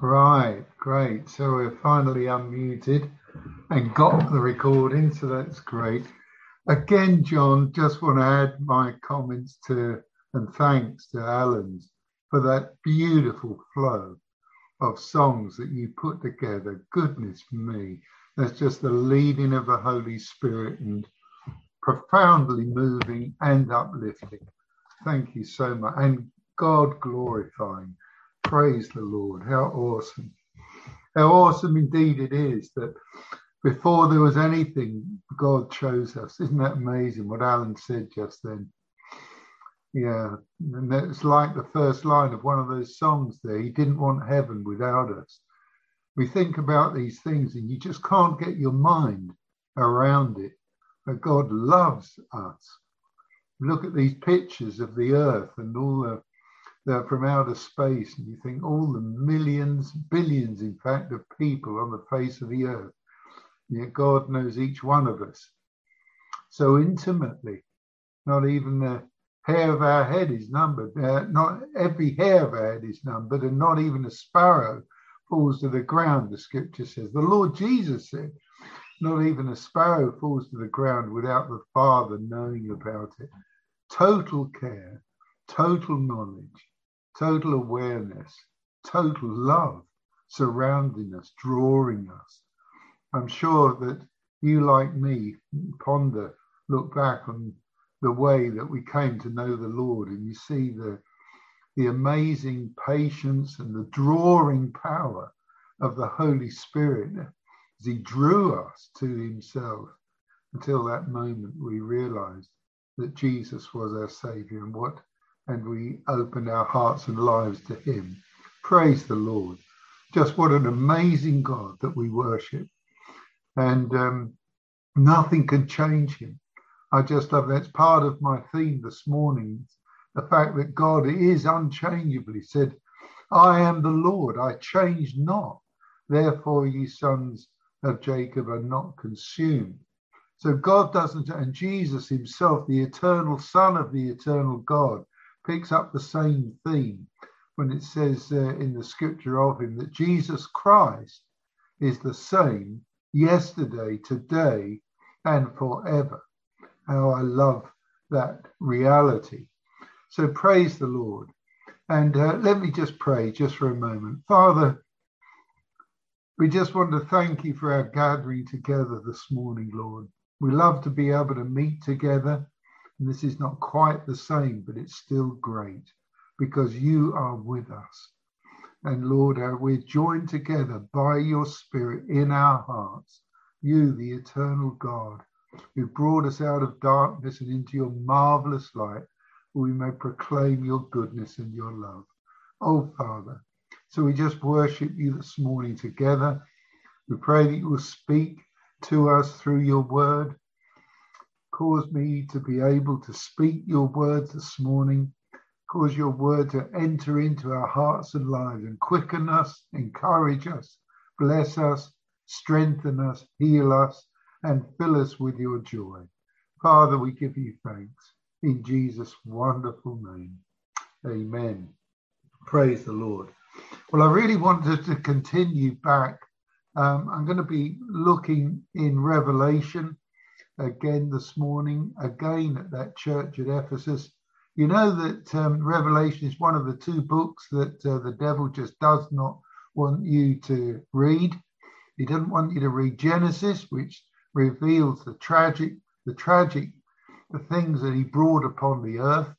Right, great. So we're finally unmuted and got the recording, so that's great. Again, John, just want to add my comments to and thanks to Alan's for that beautiful flow of songs that you put together. Goodness me, that's just the leading of the Holy Spirit and profoundly moving and uplifting. Thank you so much. And God glorifying. Praise the Lord. How awesome. How awesome indeed it is that before there was anything, God chose us. Isn't that amazing what Alan said just then? Yeah, and it's like the first line of one of those songs there. He didn't want heaven without us. We think about these things and you just can't get your mind around it. But God loves us. Look at these pictures of the earth and all the from outer space, and you think all the millions, billions, in fact, of people on the face of the earth. Yet God knows each one of us so intimately. Not even the hair of our head is numbered. Uh, not every hair of our head is numbered, and not even a sparrow falls to the ground, the scripture says. The Lord Jesus said, not even a sparrow falls to the ground without the Father knowing about it. Total care, total knowledge, total awareness, total love surrounding us, drawing us. I'm sure that you, like me, ponder, look back on the way that we came to know the Lord, and you see the the amazing patience and the drawing power of the Holy Spirit as He drew us to Himself. Until that moment, we realized that Jesus was our Savior and what and we open our hearts and lives to Him. Praise the Lord. Just what an amazing God that we worship. And um, nothing can change Him. I just love that's part of my theme this morning. The fact that God is unchangeable. He said, I am the Lord, I change not. Therefore, ye sons of Jacob are not consumed. So God doesn't, and Jesus himself, the eternal Son of the eternal God, picks up the same theme when it says uh, in the scripture of him that Jesus Christ is the same yesterday, today, and forever. How I love that reality. So praise the Lord. And uh, let me just pray just for a moment. Father, we just want to thank you for our gathering together this morning, Lord. We love to be able to meet together and this is not quite the same, but it's still great because you are with us. And Lord, we're joined together by your Spirit in our hearts. You, the eternal God, who brought us out of darkness and into your marvelous light, we may proclaim your goodness and your love. Oh, Father. So we just worship you this morning together. We pray that you will speak to us through your word. Cause me to be able to speak your words this morning. Cause your word to enter into our hearts and lives and quicken us, encourage us, bless us, strengthen us, heal us, and fill us with your joy. Father, we give you thanks in Jesus' wonderful name. Amen. Praise the Lord. Well, I really wanted to continue back. Um, I'm going to be looking in Revelation again this morning, again at that church at Ephesus. You know that um, Revelation is one of the two books that uh, the devil just does not want you to read. He doesn't want you to read Genesis, which reveals the tragic, the tragic, the things that he brought upon the earth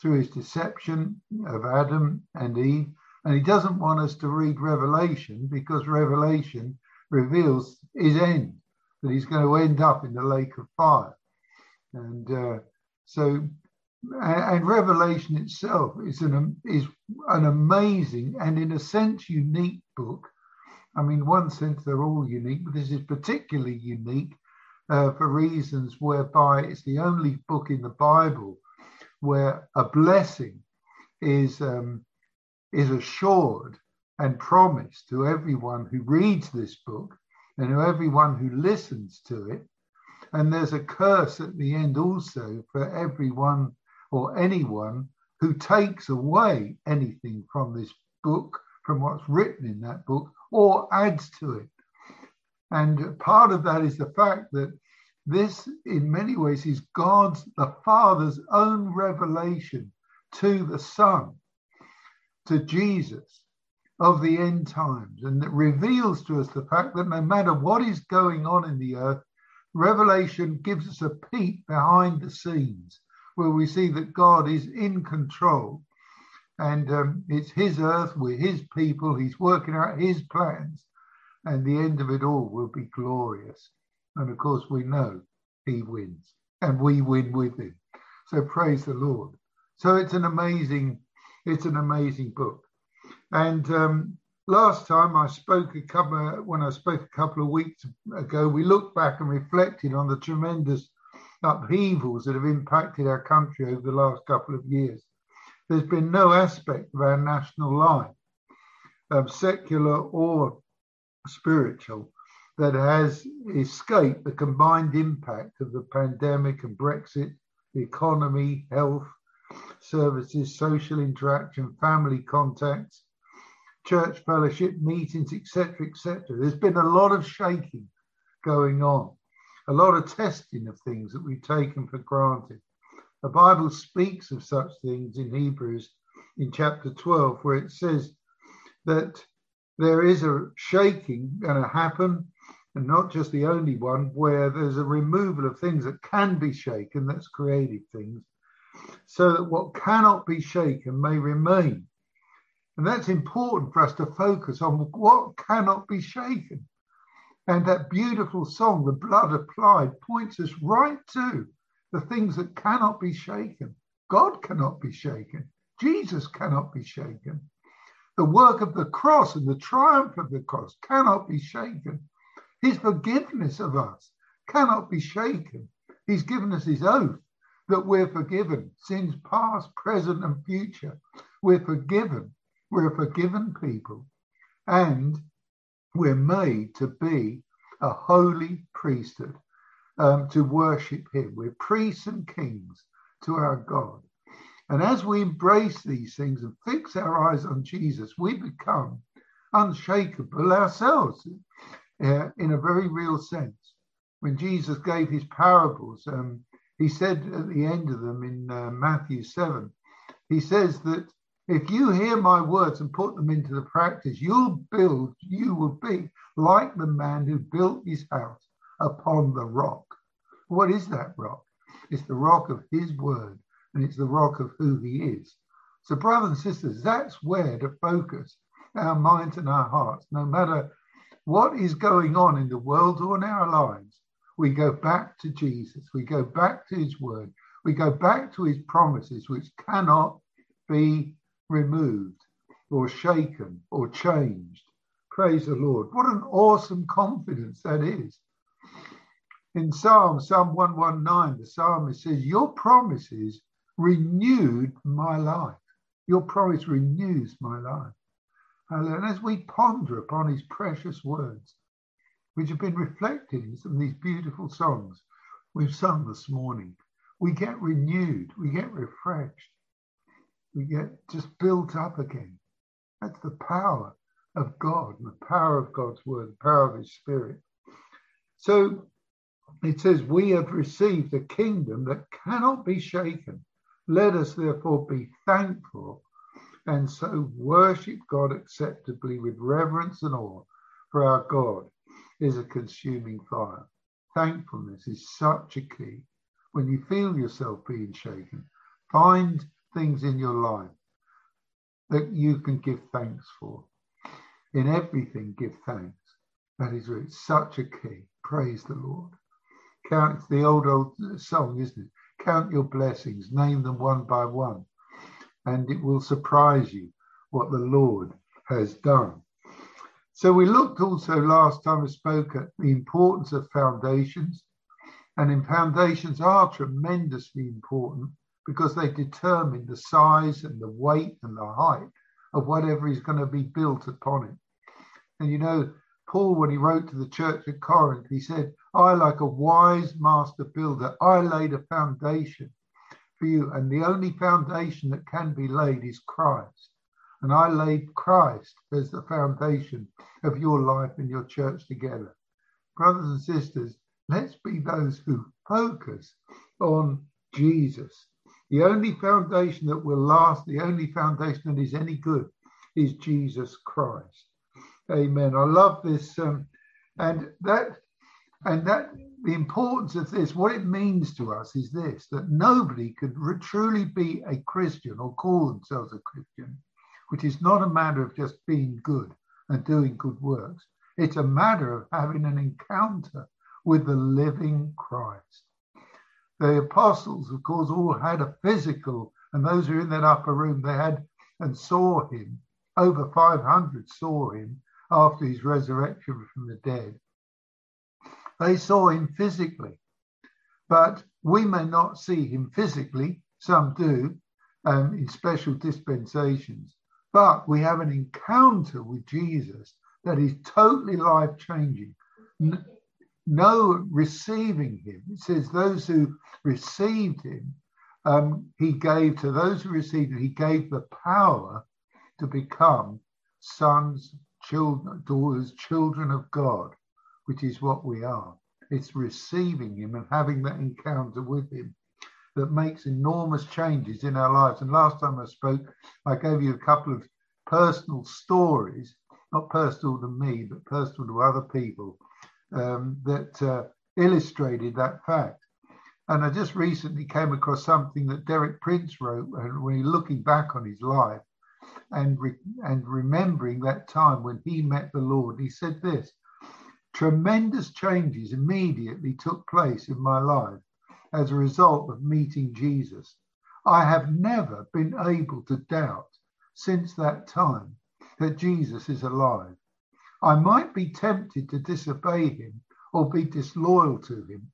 through his deception of Adam and Eve. And he doesn't want us to read Revelation because Revelation reveals his end that he's going to end up in the lake of fire. And uh, so, and Revelation itself is an is an amazing and in a sense unique book. I mean, one sense they're all unique, but this is particularly unique uh, for reasons whereby it's the only book in the Bible where a blessing is um, is assured and promised to everyone who reads this book and everyone who listens to it. And there's a curse at the end also for everyone or anyone who takes away anything from this book, from what's written in that book or adds to it. And part of that is the fact that this, in many ways, is God's, the Father's own revelation to the Son, to Jesus of the end times. And it reveals to us the fact that no matter what is going on in the earth, Revelation gives us a peek behind the scenes where we see that God is in control and um, it's His earth, we're His people, He's working out His plans, and the end of it all will be glorious. And of course, we know He wins and we win with Him. So praise the Lord. So it's an amazing, it's an amazing book. And um, last time I spoke a couple when I spoke a couple of weeks ago, we looked back and reflected on the tremendous upheavals that have impacted our country over the last couple of years. There's been no aspect of our national life, um, secular or spiritual, that has escaped the combined impact of the pandemic and Brexit, the economy, health, services, social interaction, family contacts, church fellowship meetings, etc., etc. There's been a lot of shaking going on, a lot of testing of things that we've taken for granted. The Bible speaks of such things in Hebrews in chapter 12, where it says that there is a shaking going to happen, and not just the only one, where there's a removal of things that can be shaken, that's created things, so that what cannot be shaken may remain. And that's important for us to focus on what cannot be shaken. And that beautiful song, The Blood Applied, points us right to the things that cannot be shaken. God cannot be shaken. Jesus cannot be shaken. The work of the cross and the triumph of the cross cannot be shaken. His forgiveness of us cannot be shaken. He's given us his oath that we're forgiven, sins past, present, and future. We're forgiven. We're forgiven people. And we're made to be a holy priesthood, um, to worship Him. We're priests and kings to our God. And as we embrace these things and fix our eyes on Jesus, we become unshakable ourselves uh, in a very real sense. When Jesus gave his parables, um, he said at the end of them in uh, Matthew 7, he says that if you hear my words and put them into the practice, you'll build, you will be like the man who built his house upon the rock. What is that rock? It's the rock of his word and it's the rock of who he is. So, brothers and sisters, that's where to focus our minds and our hearts, no matter what is going on in the world or in our lives. We go back to Jesus, we go back to his word, we go back to his promises, which cannot be removed or shaken or changed. Praise the Lord. What an awesome confidence that is. In Psalm, Psalm 119, the psalmist says, Your promises renewed my life. Your promise renews my life. And as we ponder upon his precious words, which have been reflected in some of these beautiful songs we've sung this morning, we get renewed, we get refreshed, we get just built up again. That's the power of God, the power of God's word, the power of his spirit. So it says, We have received a kingdom that cannot be shaken. Let us therefore be thankful and so worship God acceptably with reverence and awe, for our God is a consuming fire. Thankfulness is such a key. When you feel yourself being shaken, find things in your life that you can give thanks for. In everything, give thanks. That is really such a key. Praise the Lord. Count it's the old old song, isn't it? Count your blessings, name them one by one, and it will surprise you what the Lord has done. So we looked also last time we spoke at the importance of foundations, and in foundations are tremendously important because they determine the size and the weight and the height of whatever is going to be built upon it. And you know, Paul, when he wrote to the church at Corinth, he said, I, like a wise master builder, I laid a foundation for you. And the only foundation that can be laid is Christ. And I laid Christ as the foundation of your life and your church together. Brothers and sisters, let's be those who focus on Jesus. The only foundation that will last, the only foundation that is any good, is Jesus Christ. Amen. I love this, um, and that, and that the importance of this, what it means to us, is this: that nobody could re- truly be a Christian or call themselves a Christian, which is not a matter of just being good and doing good works. It's a matter of having an encounter with the living Christ. The apostles, of course, all had a physical, and those who are in that upper room, they had and saw him. Over 500 saw him after his resurrection from the dead. They saw him physically, but we may not see him physically. Some do um, in special dispensations, but we have an encounter with Jesus that is totally life changing no receiving him. It says those who received him, um, he gave to those who received him, he gave the power to become sons, children, daughters, children of God, which is what we are. It's receiving him and having that encounter with him that makes enormous changes in our lives. And last time I spoke, I gave you a couple of personal stories, not personal to me, but personal to other people um, that uh, illustrated that fact. And I just recently came across something that Derek Prince wrote when he looking back on his life and, re- and remembering that time when he met the Lord. He said this tremendous changes immediately took place in my life as a result of meeting Jesus. I have never been able to doubt since that time that Jesus is alive. I might be tempted to disobey him or be disloyal to him,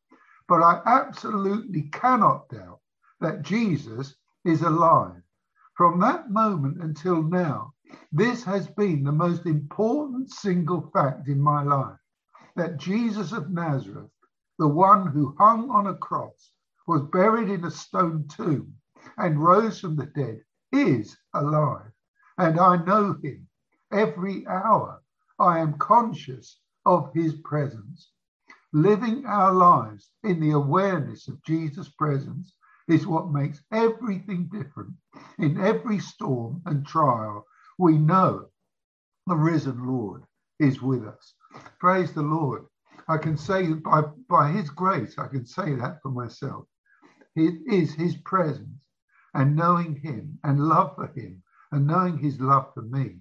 but I absolutely cannot doubt that Jesus is alive. From that moment until now, this has been the most important single fact in my life that Jesus of Nazareth, the one who hung on a cross, was buried in a stone tomb, and rose from the dead, is alive. And I know him every hour I am conscious of his presence. Living our lives in the awareness of Jesus' presence is what makes everything different. In every storm and trial, we know the risen Lord is with us. Praise the Lord. I can say by, by his grace, I can say that for myself. It is his presence and knowing him and love for him and knowing his love for me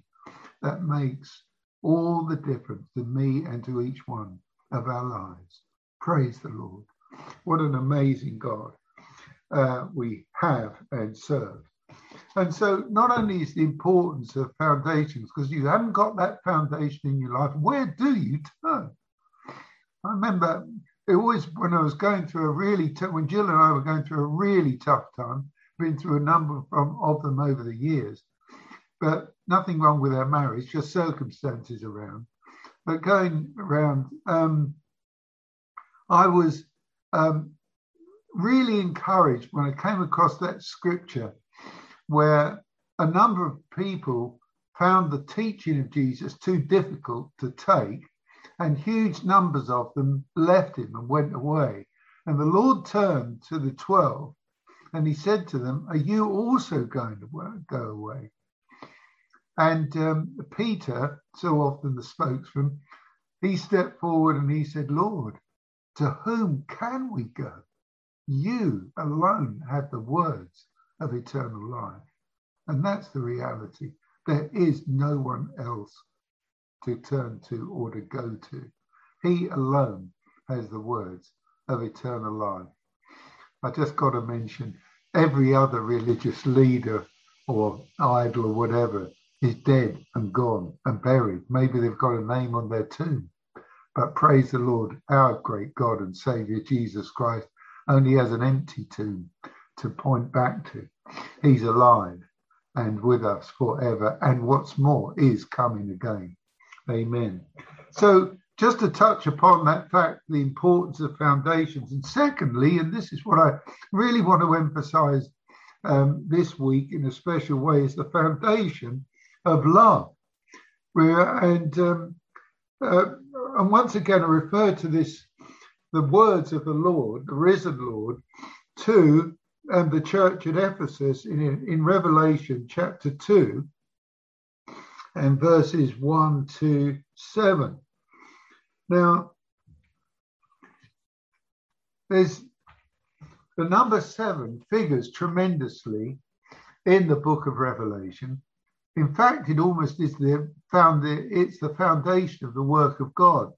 that makes all the difference to me and to each one of our lives. Praise the Lord. What an amazing God uh, we have and serve. And so, not only is the importance of foundations, because you haven't got that foundation in your life, where do you turn? I remember it always when I was going through a really tough, when Jill and I were going through a really tough time, been through a number of, of them over the years, but nothing wrong with our marriage, just circumstances around. But going around, um, I was um, really encouraged when I came across that scripture where a number of people found the teaching of Jesus too difficult to take, and huge numbers of them left him and went away. And the Lord turned to the 12 and he said to them, Are you also going to go away? And um, Peter, so often the spokesman, he stepped forward and he said, Lord, to whom can we go? You alone have the words of eternal life. And that's the reality. There is no one else to turn to or to go to. He alone has the words of eternal life. I just got to mention every other religious leader or idol or whatever is dead and gone and buried. Maybe they've got a name on their tomb. But praise the Lord, our great God and Savior Jesus Christ only has an empty tomb to point back to. He's alive and with us forever. And what's more, is coming again. Amen. So, just to touch upon that fact, the importance of foundations. And secondly, and this is what I really want to emphasize um, this week in a special way, is the foundation of love. And um, uh, and once again, I refer to this, the words of the Lord, the risen Lord, to um, the church at Ephesus in, in Revelation chapter 2 and verses 1 to 7. Now, there's the number seven figures tremendously in the book of Revelation. In fact, it almost is the found the, it's the foundation of the work of God.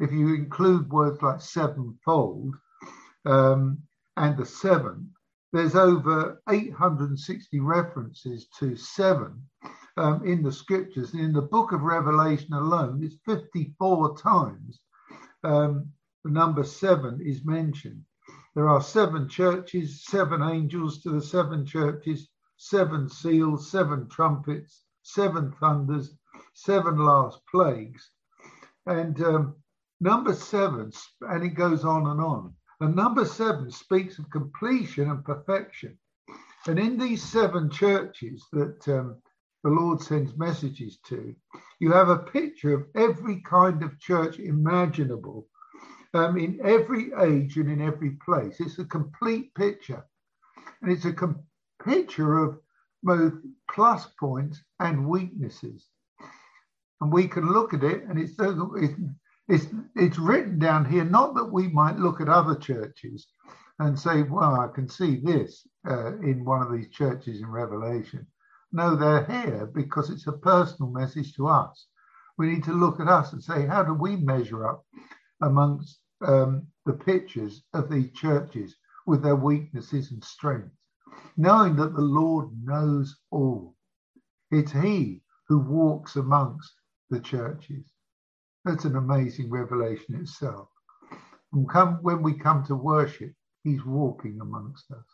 If you include words like sevenfold um, and the seven, there's over 860 references to seven um, in the scriptures. And in the book of Revelation alone, it's 54 times um, the number seven is mentioned. There are seven churches, seven angels to the seven churches, seven seals, seven trumpets, seven thunders, seven last plagues. And um, number seven, and it goes on and on. And number seven speaks of completion and perfection. And in these seven churches that um, the Lord sends messages to, you have a picture of every kind of church imaginable um, in every age and in every place. It's a complete picture. And it's a com- picture of both plus points and weaknesses. And we can look at it, and it's, it's, it's written down here, not that we might look at other churches and say, well, I can see this uh, in one of these churches in Revelation. No, they're here because it's a personal message to us. We need to look at us and say, how do we measure up amongst um, the pictures of these churches with their weaknesses and strengths? Knowing that the Lord knows all. It's He who walks amongst the churches. That's an amazing revelation itself. When we come to worship, He's walking amongst us.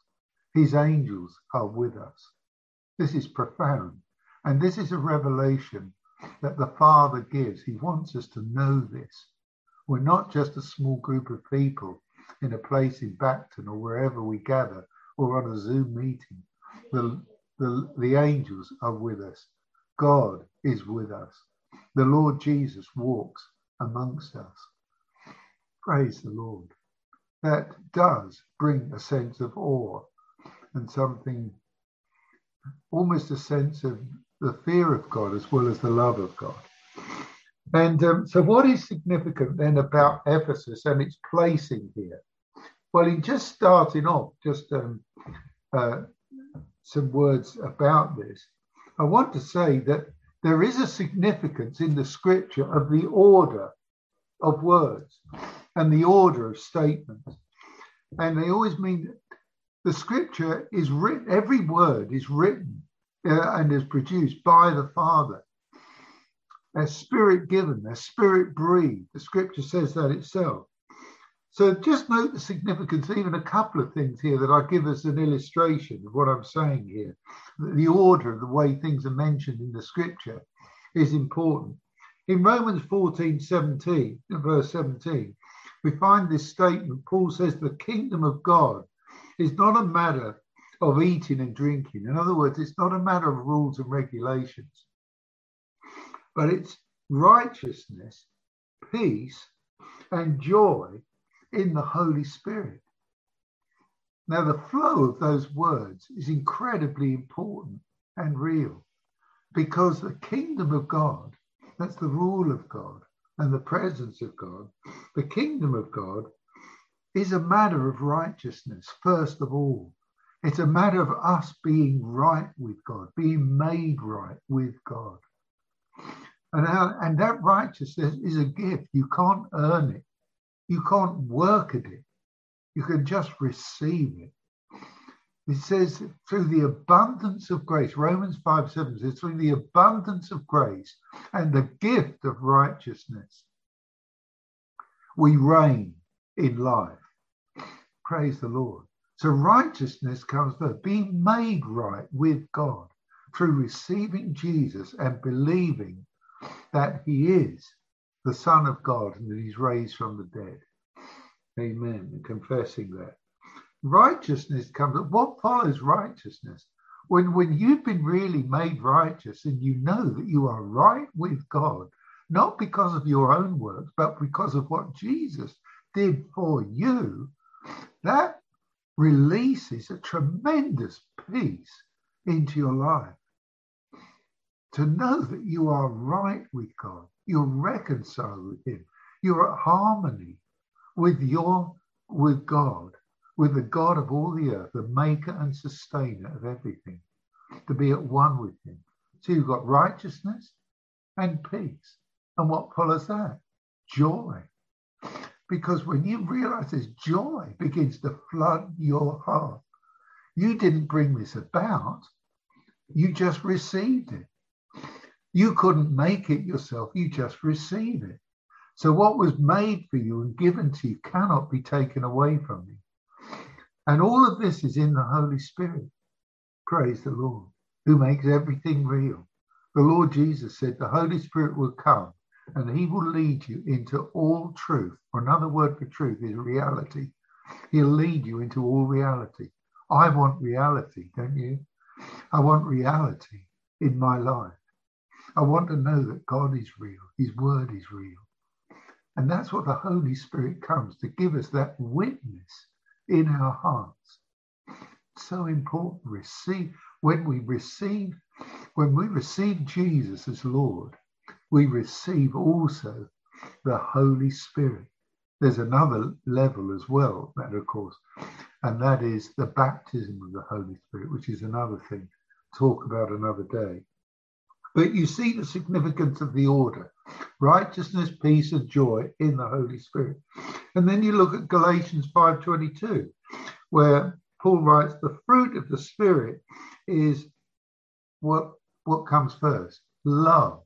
His angels are with us. This is profound. And this is a revelation that the Father gives. He wants us to know this. We're not just a small group of people in a place in Bacton or wherever we gather or on a Zoom meeting. The, the, the angels are with us. God is with us. The Lord Jesus walks amongst us. Praise the Lord. That does bring a sense of awe and something, almost a sense of the fear of God as well as the love of God. And um, so, what is significant then about Ephesus and its placing here? Well, in just starting off, just um, uh, some words about this, I want to say that there is a significance in the scripture of the order of words and the order of statements. And they always mean that the scripture is written, every word is written uh, and is produced by the Father. They're spirit given, they're spirit breathed. The scripture says that itself. So just note the significance, even a couple of things here that I give as an illustration of what I'm saying here. The order of the way things are mentioned in the scripture is important. In Romans 14, 17, verse 17, we find this statement. Paul says, The kingdom of God is not a matter of eating and drinking. In other words, it's not a matter of rules and regulations, but it's righteousness, peace, and joy in the Holy Spirit. Now, the flow of those words is incredibly important and real because the kingdom of God, that's the rule of God and the presence of God, the kingdom of God is a matter of righteousness, first of all. It's a matter of us being right with God, being made right with God. And, our, and that righteousness is a gift. You can't earn it. You can't work at it. You can just receive it. It says through the abundance of grace, Romans 5 7 says, through the abundance of grace and the gift of righteousness, we reign in life. Praise the Lord. So righteousness comes first, being made right with God through receiving Jesus and believing that he is the Son of God and that he's raised from the dead. Amen. And confessing that. Righteousness comes. What follows righteousness? When, when you've been really made righteous and you know that you are right with God, not because of your own works, but because of what Jesus did for you, that releases a tremendous peace into your life. To know that you are right with God, you're reconciled with Him, you're at harmony with your with God, with the God of all the earth, the maker and sustainer of everything, to be at one with Him. So you've got righteousness and peace. And what follows that? Joy. Because when you realize this, joy begins to flood your heart. You didn't bring this about, you just received it. You couldn't make it yourself, you just receive it. So, what was made for you and given to you cannot be taken away from you. And all of this is in the Holy Spirit. Praise the Lord, who makes everything real. The Lord Jesus said the Holy Spirit will come and he will lead you into all truth. Or another word for truth is reality. He'll lead you into all reality. I want reality, don't you? I want reality in my life. I want to know that God is real, His word is real. And that's what the Holy Spirit comes to give us that witness in our hearts. So important. Receive when we receive, when we receive Jesus as Lord, we receive also the Holy Spirit. There's another level as well, that of course, and that is the baptism of the Holy Spirit, which is another thing. Talk about another day. But you see the significance of the order righteousness, peace, and joy in the Holy Spirit. And then you look at Galatians 5:22, where Paul writes, the fruit of the Spirit is what, what comes first? Love,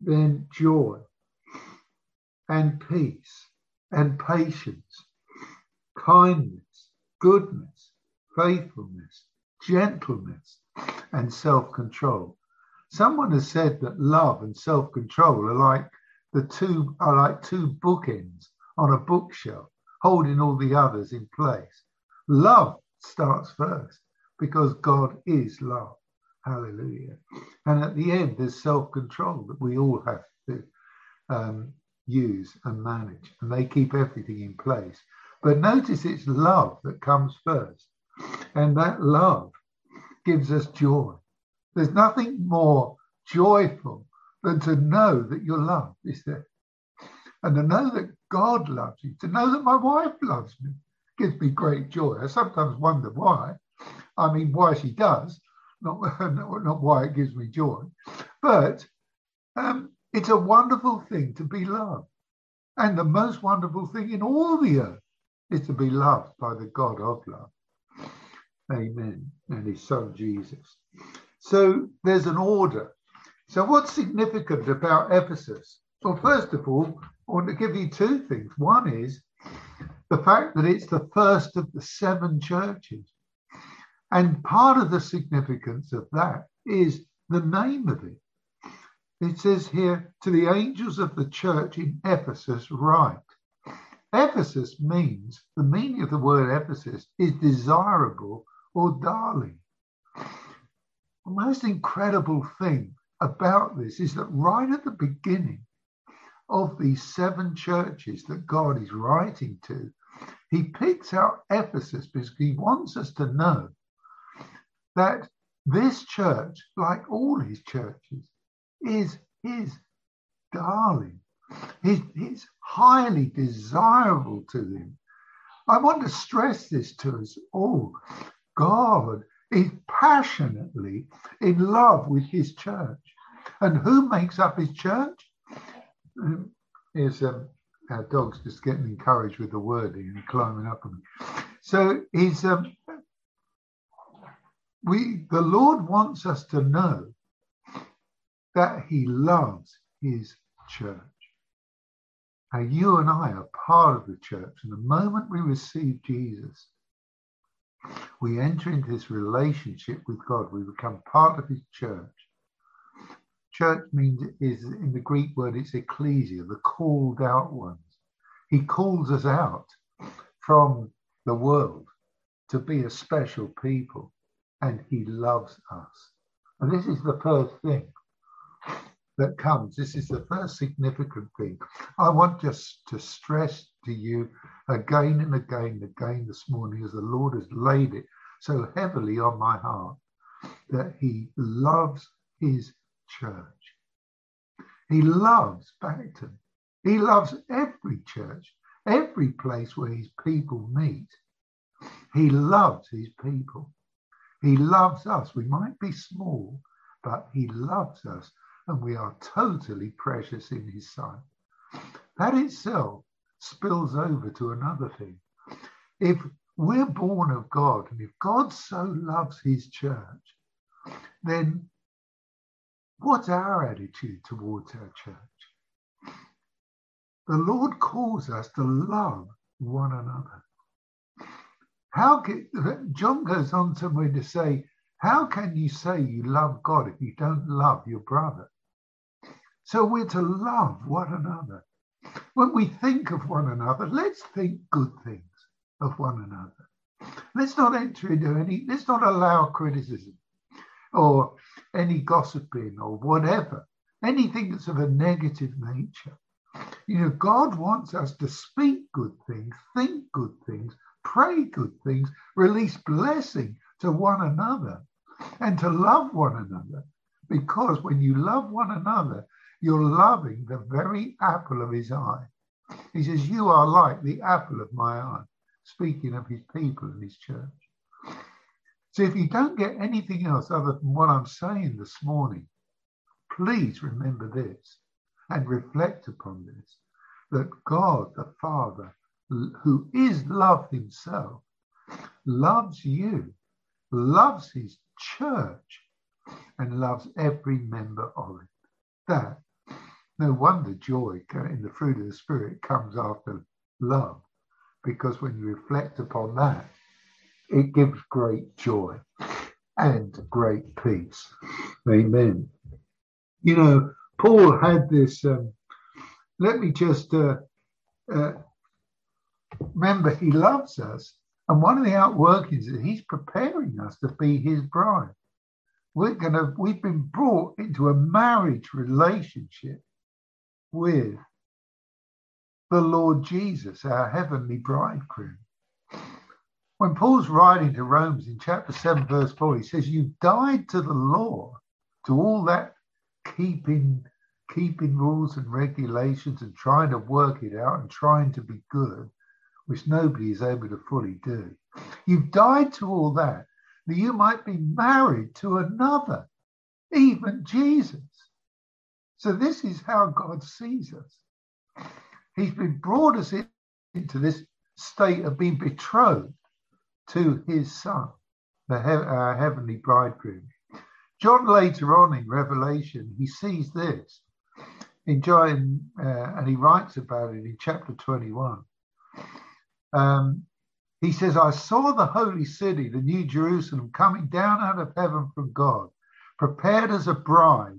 then joy and peace and patience, kindness, goodness, faithfulness, gentleness, and self control. Someone has said that love and self control are like the two are like two bookends on a bookshelf, holding all the others in place. Love starts first because God is love. Hallelujah. And at the end, there's self control that we all have to um, use and manage, and they keep everything in place. But notice it's love that comes first. And that love gives us joy. There's nothing more joyful than to know that you're loved, is there? And to know that God loves you, to know that my wife loves me, gives me great joy. I sometimes wonder why. I mean, why she does, not, not, why it gives me joy. But um, it's a wonderful thing to be loved. And the most wonderful thing in all the earth is to be loved by the God of love. Amen. And his son Jesus. So there's an order. So what's significant about Ephesus? Well, first of all, I want to give you two things. One is the fact that it's the first of the seven churches. And part of the significance of that is the name of it. It says here, to the angels of the church in Ephesus, write. Ephesus means, the meaning of the word Ephesus is desirable or darling. The most incredible thing about this is that right at the beginning of these seven churches that God is writing to, he picks out Ephesus because he wants us to know that this church, like all his churches, is his darling. He's, highly desirable to him. I want to stress this to us all. God is passionately in love with his church. And who makes up his church? Um, here's um, our dog's just getting encouraged with the wording and climbing up on me. So he's um, we the Lord wants us to know that He loves His church. And you and I are part of the church. And the moment we receive Jesus, we enter into this relationship with God. We become part of His church. Church means is in the Greek word it's ecclesia, the called out ones. He calls us out from the world to be a special people and he loves us. And this is the first thing that comes. This is the first significant thing. I want just to stress to you again and again and again this morning as the Lord has laid it so heavily on my heart that he loves his church. He loves Bacton. He loves every church, every place where his people meet. He loves his people. He loves us. We might be small, but he loves us and we are totally precious in his sight. That itself spills over to another thing. If we're born of God, and if God so loves his church, then what's our attitude towards our church? The Lord calls us to love one another. How can, John goes on somewhere to say, how can you say you love God if you don't love your brother? So we're to love one another. When we think of one another, let's think good things of one another. Let's not enter into any, let's not allow criticism or any gossiping or whatever, anything that's of a negative nature. You know, God wants us to speak good things, think good things, pray good things, release blessing to one another, and to love one another. Because when you love one another, you're loving the very apple of his eye. He says, You are like the apple of my eye, speaking of his people and his church. So if you don't get anything else other than what I'm saying this morning, please remember this and reflect upon this that God the Father, who is love himself, loves you, loves his church, and loves every member of it. That no wonder joy in the fruit of the Spirit comes after love, because when you reflect upon that, it gives great joy and great peace. Amen. You know, Paul had this. Um, let me just uh, uh, remember, he loves us, and one of the outworkings is he's preparing us to be his bride. We're gonna. We've been brought into a marriage relationship with the Lord Jesus, our heavenly bridegroom. When Paul's writing to Romans in chapter 7, verse 4, he says, You died to the law, to all that keeping keeping rules and regulations and trying to work it out and trying to be good, which nobody is able to fully do. You've died to all that, that you might be married to another, even Jesus. So this is how God sees us. He's been brought us in, into this state of being betrothed to his son, the he- our heavenly bridegroom. John later on in Revelation, he sees this in John, uh, and he writes about it in chapter 21. Um, he says, I saw the holy city, the new Jerusalem, coming down out of heaven from God, prepared as a bride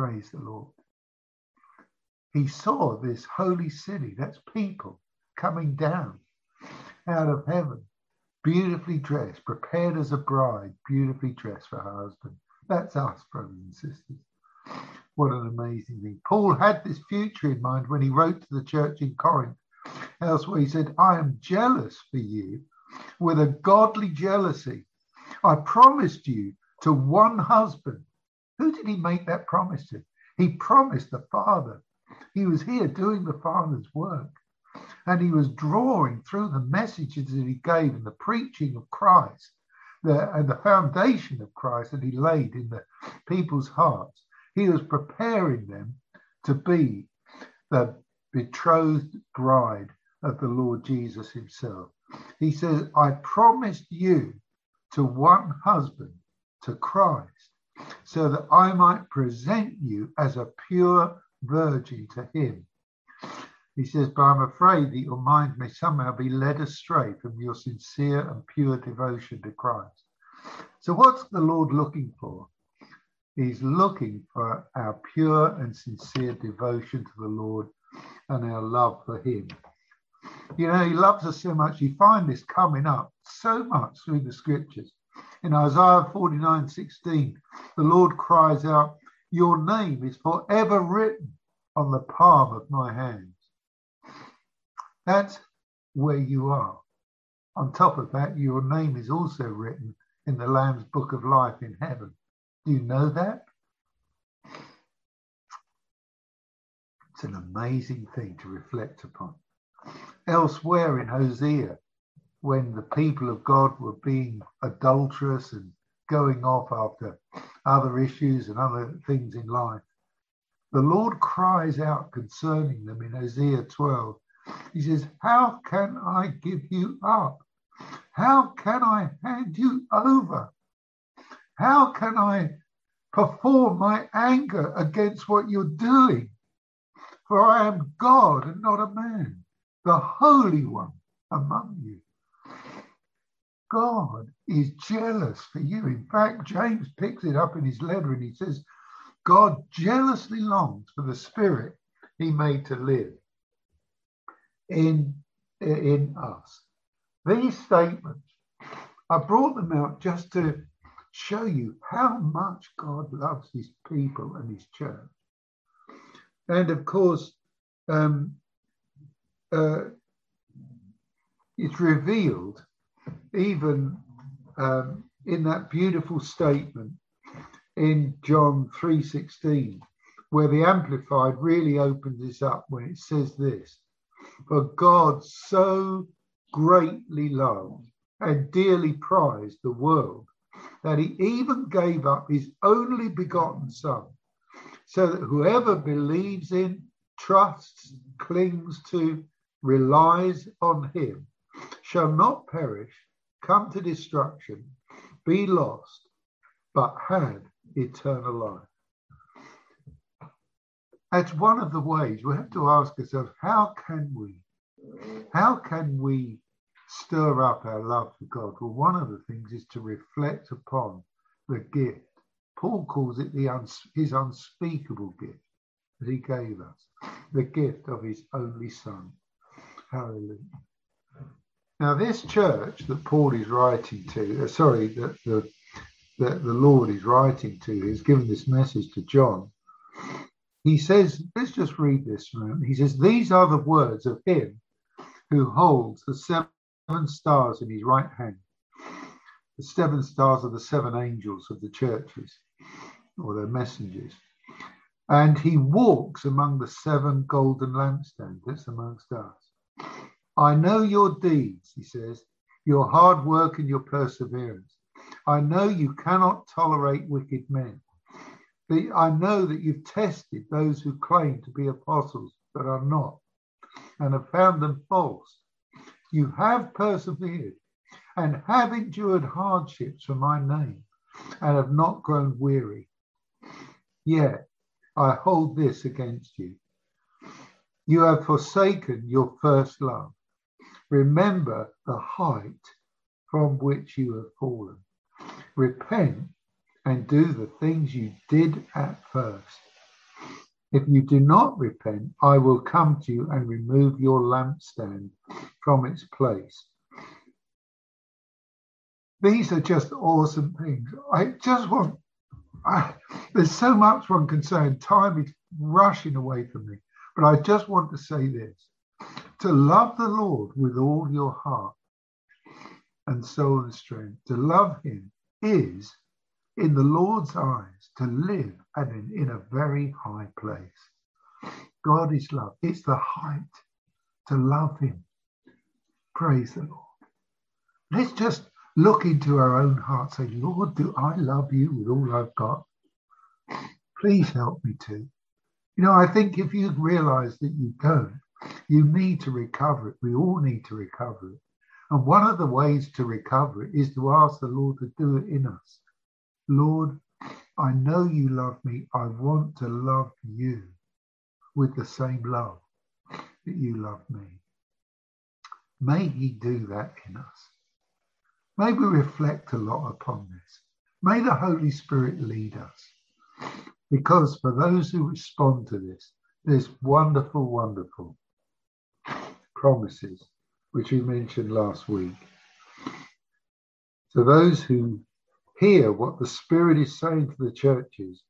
Praise the Lord. He saw this holy city, that's people, coming down out of heaven, beautifully dressed, prepared as a bride, beautifully dressed for her husband. That's us, brothers and sisters. What an amazing thing. Paul had this future in mind when he wrote to the church in Corinth. Elsewhere, he said, I am jealous for you with a godly jealousy. I promised you to one husband who did he make that promise to? He promised the Father. He was here doing the Father's work. And he was drawing through the messages that he gave and the preaching of Christ the, and the foundation of Christ that he laid in the people's hearts. He was preparing them to be the betrothed bride of the Lord Jesus himself. He says, I promised you to one husband to Christ, so that I might present you as a pure virgin to him. He says, but I'm afraid that your mind may somehow be led astray from your sincere and pure devotion to Christ. So, what's the Lord looking for? He's looking for our pure and sincere devotion to the Lord and our love for Him. You know, He loves us so much. You find this coming up so much through the scriptures. In Isaiah 49 16, the Lord cries out, Your name is forever written on the palm of my hands. That's where you are. On top of that, your name is also written in the Lamb's book of life in heaven. Do you know that? It's an amazing thing to reflect upon. Elsewhere in Hosea, when the people of God were being adulterous and going off after other issues and other things in life, the Lord cries out concerning them in Hosea 12. He says, How can I give you up? How can I hand you over? How can I perform my anger against what you're doing? For I am God and not a man, the Holy One among you. God is jealous for you. In fact, James picks it up in his letter and he says, God jealously longs for the spirit he made to live in, in us. These statements, I brought them out just to show you how much God loves his people and his church. And of course, um, uh, it's revealed even um, in that beautiful statement in John 3:16 where the amplified really opens this up when it says this for God so greatly loved and dearly prized the world that he even gave up his only begotten son so that whoever believes in trusts clings to relies on him shall not perish come to destruction be lost but had eternal life. That's one of the ways we have to ask ourselves how can we, how can we stir up our love for God? Well, one of the things is to reflect upon the gift. Paul calls it the uns- his unspeakable gift that he gave us, the gift of his only Son. Hallelujah. Now, this church that Paul is writing to, uh, sorry, that the that the Lord is writing to, he's given this message to John. He says, let's just read this from. He says, These are the words of him who holds the seven stars in his right hand. The seven stars are the seven angels of the churches or their messengers. And he walks among the seven golden lampstands. That's amongst us. I know your deeds, he says, your hard work and your perseverance I know you cannot tolerate wicked men. I know that you've tested those who claim to be apostles but are not and have found them false. You have persevered and have endured hardships for my name and have not grown weary. Yet I hold this against you. You have forsaken your first love. Remember the height from which you have fallen repent and do the things you did at first. If you do not repent, I will come to you and remove your lampstand from its place. These are just awesome things. I just want, I, there's so much one can say, and time is rushing away from me. But I just want to say this to love the Lord with all your heart and soul and strength, to love Him is, in the Lord's eyes, to live and in, in a very high place. God is love. It's the height to love Him. Praise the Lord. Let's just look into our own hearts. Say, Lord, do I love you with all I've got? Please help me to. You know, I think if you realize that you don't, you need to recover it. We all need to recover it. And one of the ways to recover it is to ask the Lord to do it in us. Lord, I know you love me. I want to love you with the same love that you love me. May he do that in us. May we reflect a lot upon this. May the Holy Spirit lead us. Because for those who respond to this, there's wonderful, wonderful promises, which we mentioned last week. So those who hear what the Spirit is saying to the churches,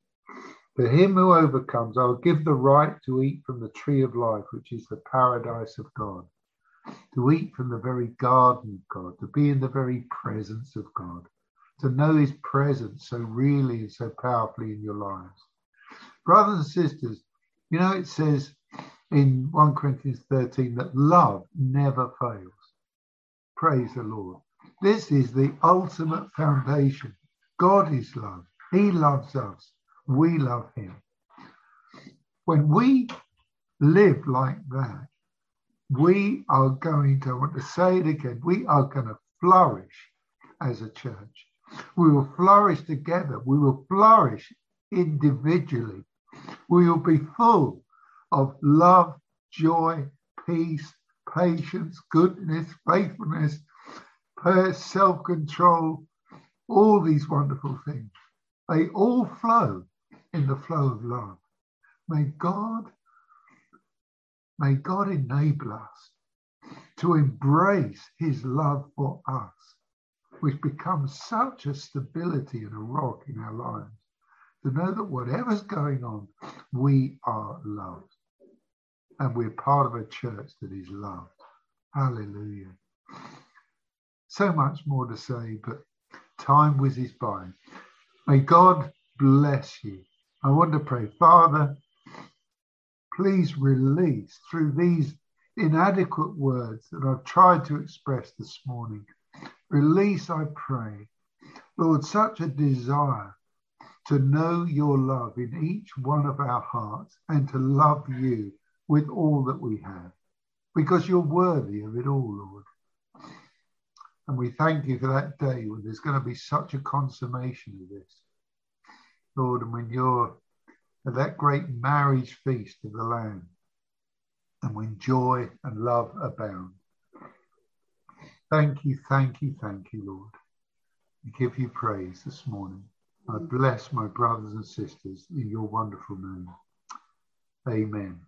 to him who overcomes, I'll give the right to eat from the tree of life, which is the paradise of God, to eat from the very garden of God, to be in the very presence of God, to know his presence so really and so powerfully in your lives. Brothers and sisters, you know, it says in 1 Corinthians 13 that love never fails. Praise the Lord. This is the ultimate foundation. God is love. He loves us. We love him. When we live like that, we are going to, I want to say it again, we are going to flourish as a church. We will flourish together. We will flourish individually. We will be full of love, joy, peace, patience, goodness, faithfulness, self control, all these wonderful things. They all flow in the flow of love. May God, may God enable us to embrace his love for us, which becomes such a stability and a rock in our lives to know that whatever's going on, we are loved. And we're part of a church that is loved. Hallelujah. So much more to say, but time whizzes by. May God bless you. I want to pray, Father, please release through these inadequate words that I've tried to express this morning. Release, I pray, Lord, such a desire to know your love in each one of our hearts and to love you with all that we have, because you're worthy of it all, Lord. And we thank you for that day when there's going to be such a consummation of this, Lord, and when you're at that great marriage feast of the Lamb, and when joy and love abound. Thank you, thank you, thank you, Lord. We give you praise this morning. I bless my brothers and sisters in your wonderful name. Amen.